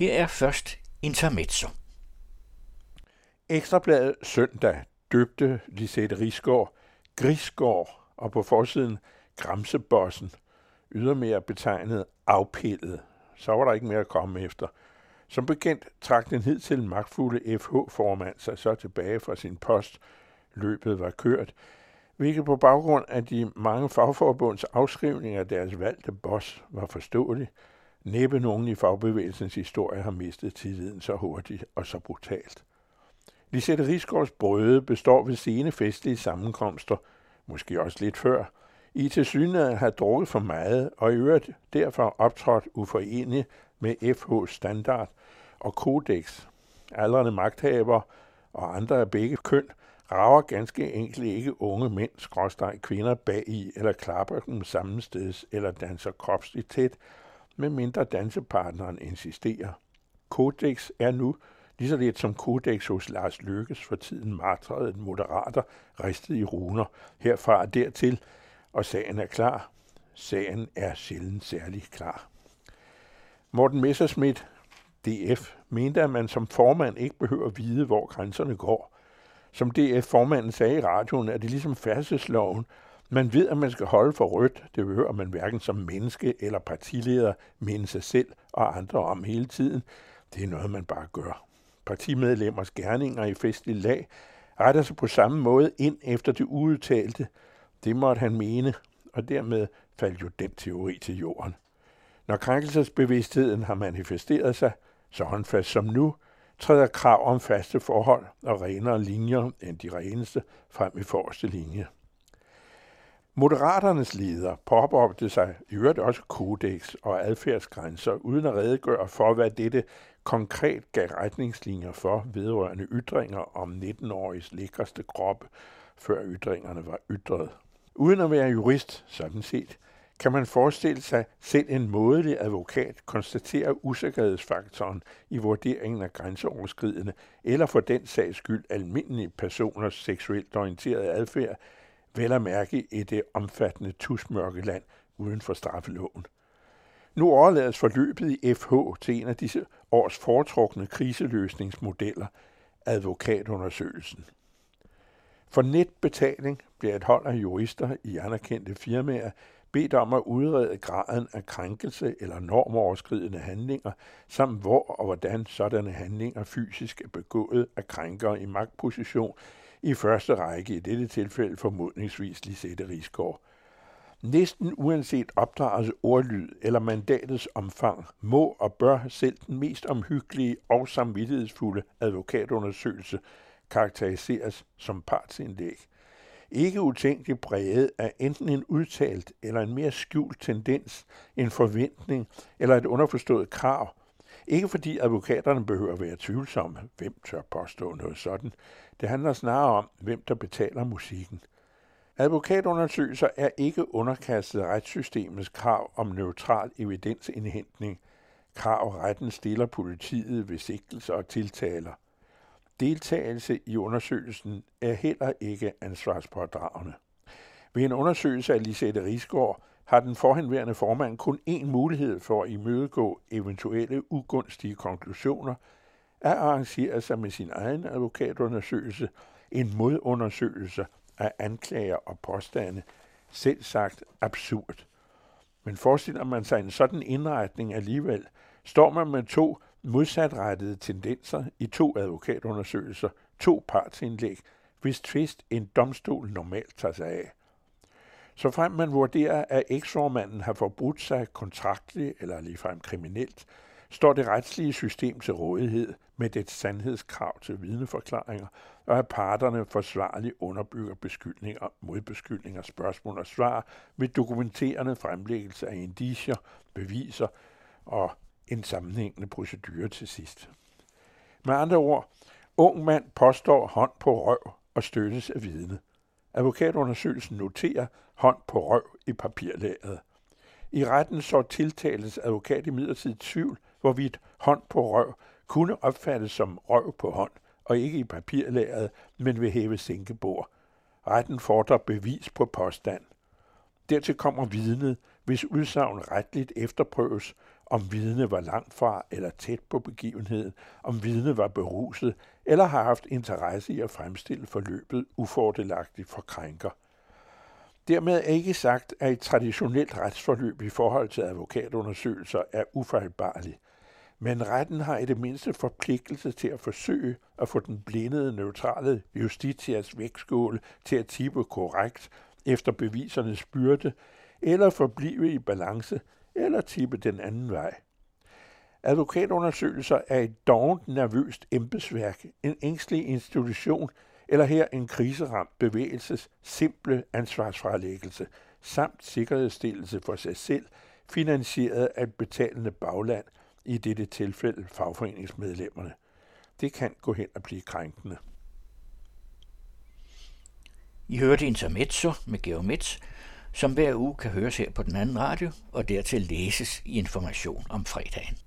Her er først intermezzo. Ekstrabladet søndag døbte Lisette Risgaard Grisgård og på forsiden Gramsebossen, ydermere betegnet afpillet. Så var der ikke mere at komme efter. Som bekendt trak den hidtil magtfulde FH-formand sig så tilbage fra sin post. Løbet var kørt, hvilket på baggrund af de mange fagforbunds afskrivninger af deres valgte boss var forståeligt. Næppe nogen i fagbevægelsens historie har mistet tilliden så hurtigt og så brutalt. Lisette Rigsgaards brøde består ved sene festlige sammenkomster, måske også lidt før, i til synligheden have drukket for meget og i øvrigt derfor optrådt uforenig med FH Standard og kodex. Aldrende magthaver og andre af begge køn rager ganske enkelt ikke unge mænd, skråstreg kvinder bag i, eller klapper dem sammensteds, eller danser kropsligt tæt, medmindre dansepartneren insisterer. Codex er nu lige så lidt som Codex hos Lars Lykkes for tiden martrede en moderater ristet i runer herfra og dertil, og sagen er klar. Sagen er sjældent særlig klar. Morten Messerschmidt, DF, mente, at man som formand ikke behøver at vide, hvor grænserne går. Som DF-formanden sagde i radioen, er det ligesom færdselsloven. Man ved, at man skal holde for rødt. Det behøver man hverken som menneske eller partileder minde sig selv og andre om hele tiden. Det er noget, man bare gør. Partimedlemmers gerninger i festlig lag retter sig på samme måde ind efter det udtalte. Det måtte han mene, og dermed faldt jo den teori til jorden. Når krænkelsesbevidstheden har manifesteret sig, så håndfast som nu, træder krav om faste forhold og renere linjer end de reneste frem i forreste linje. Moderaternes leder påberåbte sig i øvrigt også kodex og adfærdsgrænser, uden at redegøre for, hvad dette konkret gav retningslinjer for vedrørende ytringer om 19-åriges lækreste krop, før ytringerne var ytret. Uden at være jurist, sådan set, kan man forestille sig selv en modelig advokat konstatere usikkerhedsfaktoren i vurderingen af grænseoverskridende, eller for den sags skyld almindelige personers seksuelt orienterede adfærd, vel at mærke i det omfattende tusmørkeland uden for straffeloven. Nu overlades forløbet i FH til en af disse års foretrukne kriseløsningsmodeller, advokatundersøgelsen. For netbetaling bliver et hold af jurister i anerkendte firmaer bedt om at udrede graden af krænkelse eller normoverskridende handlinger, samt hvor og hvordan sådanne handlinger fysisk er begået af krænkere i magtposition, i første række i dette tilfælde formodningsvis Lisette Rigsgaard. Næsten uanset opdragets ordlyd eller mandatets omfang, må og bør selv den mest omhyggelige og samvittighedsfulde advokatundersøgelse karakteriseres som partsindlæg. Ikke utænkeligt præget af enten en udtalt eller en mere skjult tendens, en forventning eller et underforstået krav. Ikke fordi advokaterne behøver at være tvivlsomme, hvem tør påstå noget sådan. Det handler snarere om, hvem der betaler musikken. Advokatundersøgelser er ikke underkastet retssystemets krav om neutral evidensindhentning. Krav retten stiller politiet ved sigtelser og tiltaler. Deltagelse i undersøgelsen er heller ikke ansvarspådragende. Ved en undersøgelse af Lisette Risgaard har den forhenværende formand kun én mulighed for at imødegå eventuelle ugunstige konklusioner, at arrangere sig med sin egen advokatundersøgelse, en modundersøgelse af anklager og påstande, selv sagt absurd. Men forestiller man sig en sådan indretning alligevel, står man med to modsatrettede tendenser i to advokatundersøgelser, to partsindlæg, hvis tvist en domstol normalt tager sig af. Så frem man vurderer, at eksformanden har forbrudt sig kontraktligt eller ligefrem kriminelt, står det retslige system til rådighed med dets sandhedskrav til vidneforklaringer, og at parterne forsvarligt underbygger beskyldninger, modbeskyldninger, spørgsmål og svar ved dokumenterende fremlæggelse af indicier, beviser og en sammenhængende procedure til sidst. Med andre ord, ung mand påstår hånd på røv og støttes af vidne. Advokatundersøgelsen noterer hånd på røv i papirlaget. I retten så tiltales advokat i midlertid tvivl, hvorvidt hånd på røv kunne opfattes som røv på hånd, og ikke i papirlaget, men ved hæve sænkebord. Retten fordrer bevis på påstand. Dertil kommer vidnet, hvis udsagn retligt efterprøves, om vidne var langt fra eller tæt på begivenheden, om vidne var beruset eller har haft interesse i at fremstille forløbet ufordelagtigt for krænker. Dermed er ikke sagt, at et traditionelt retsforløb i forhold til advokatundersøgelser er ufejlbarligt, men retten har i det mindste forpligtelse til at forsøge at få den blindede neutrale justitias vægtskål til at tippe korrekt efter bevisernes byrde, eller forblive i balance, eller tippe den anden vej. Advokatundersøgelser er et dovent nervøst embedsværk, en ængstelig institution, eller her en kriseramt bevægelses simple ansvarsfralæggelse, samt sikkerhedsstillelse for sig selv, finansieret af et betalende bagland, i dette tilfælde fagforeningsmedlemmerne. Det kan gå hen og blive krænkende. I hørte Intermezzo med Geomets, som hver uge kan høres her på den anden radio, og dertil læses i information om fredagen.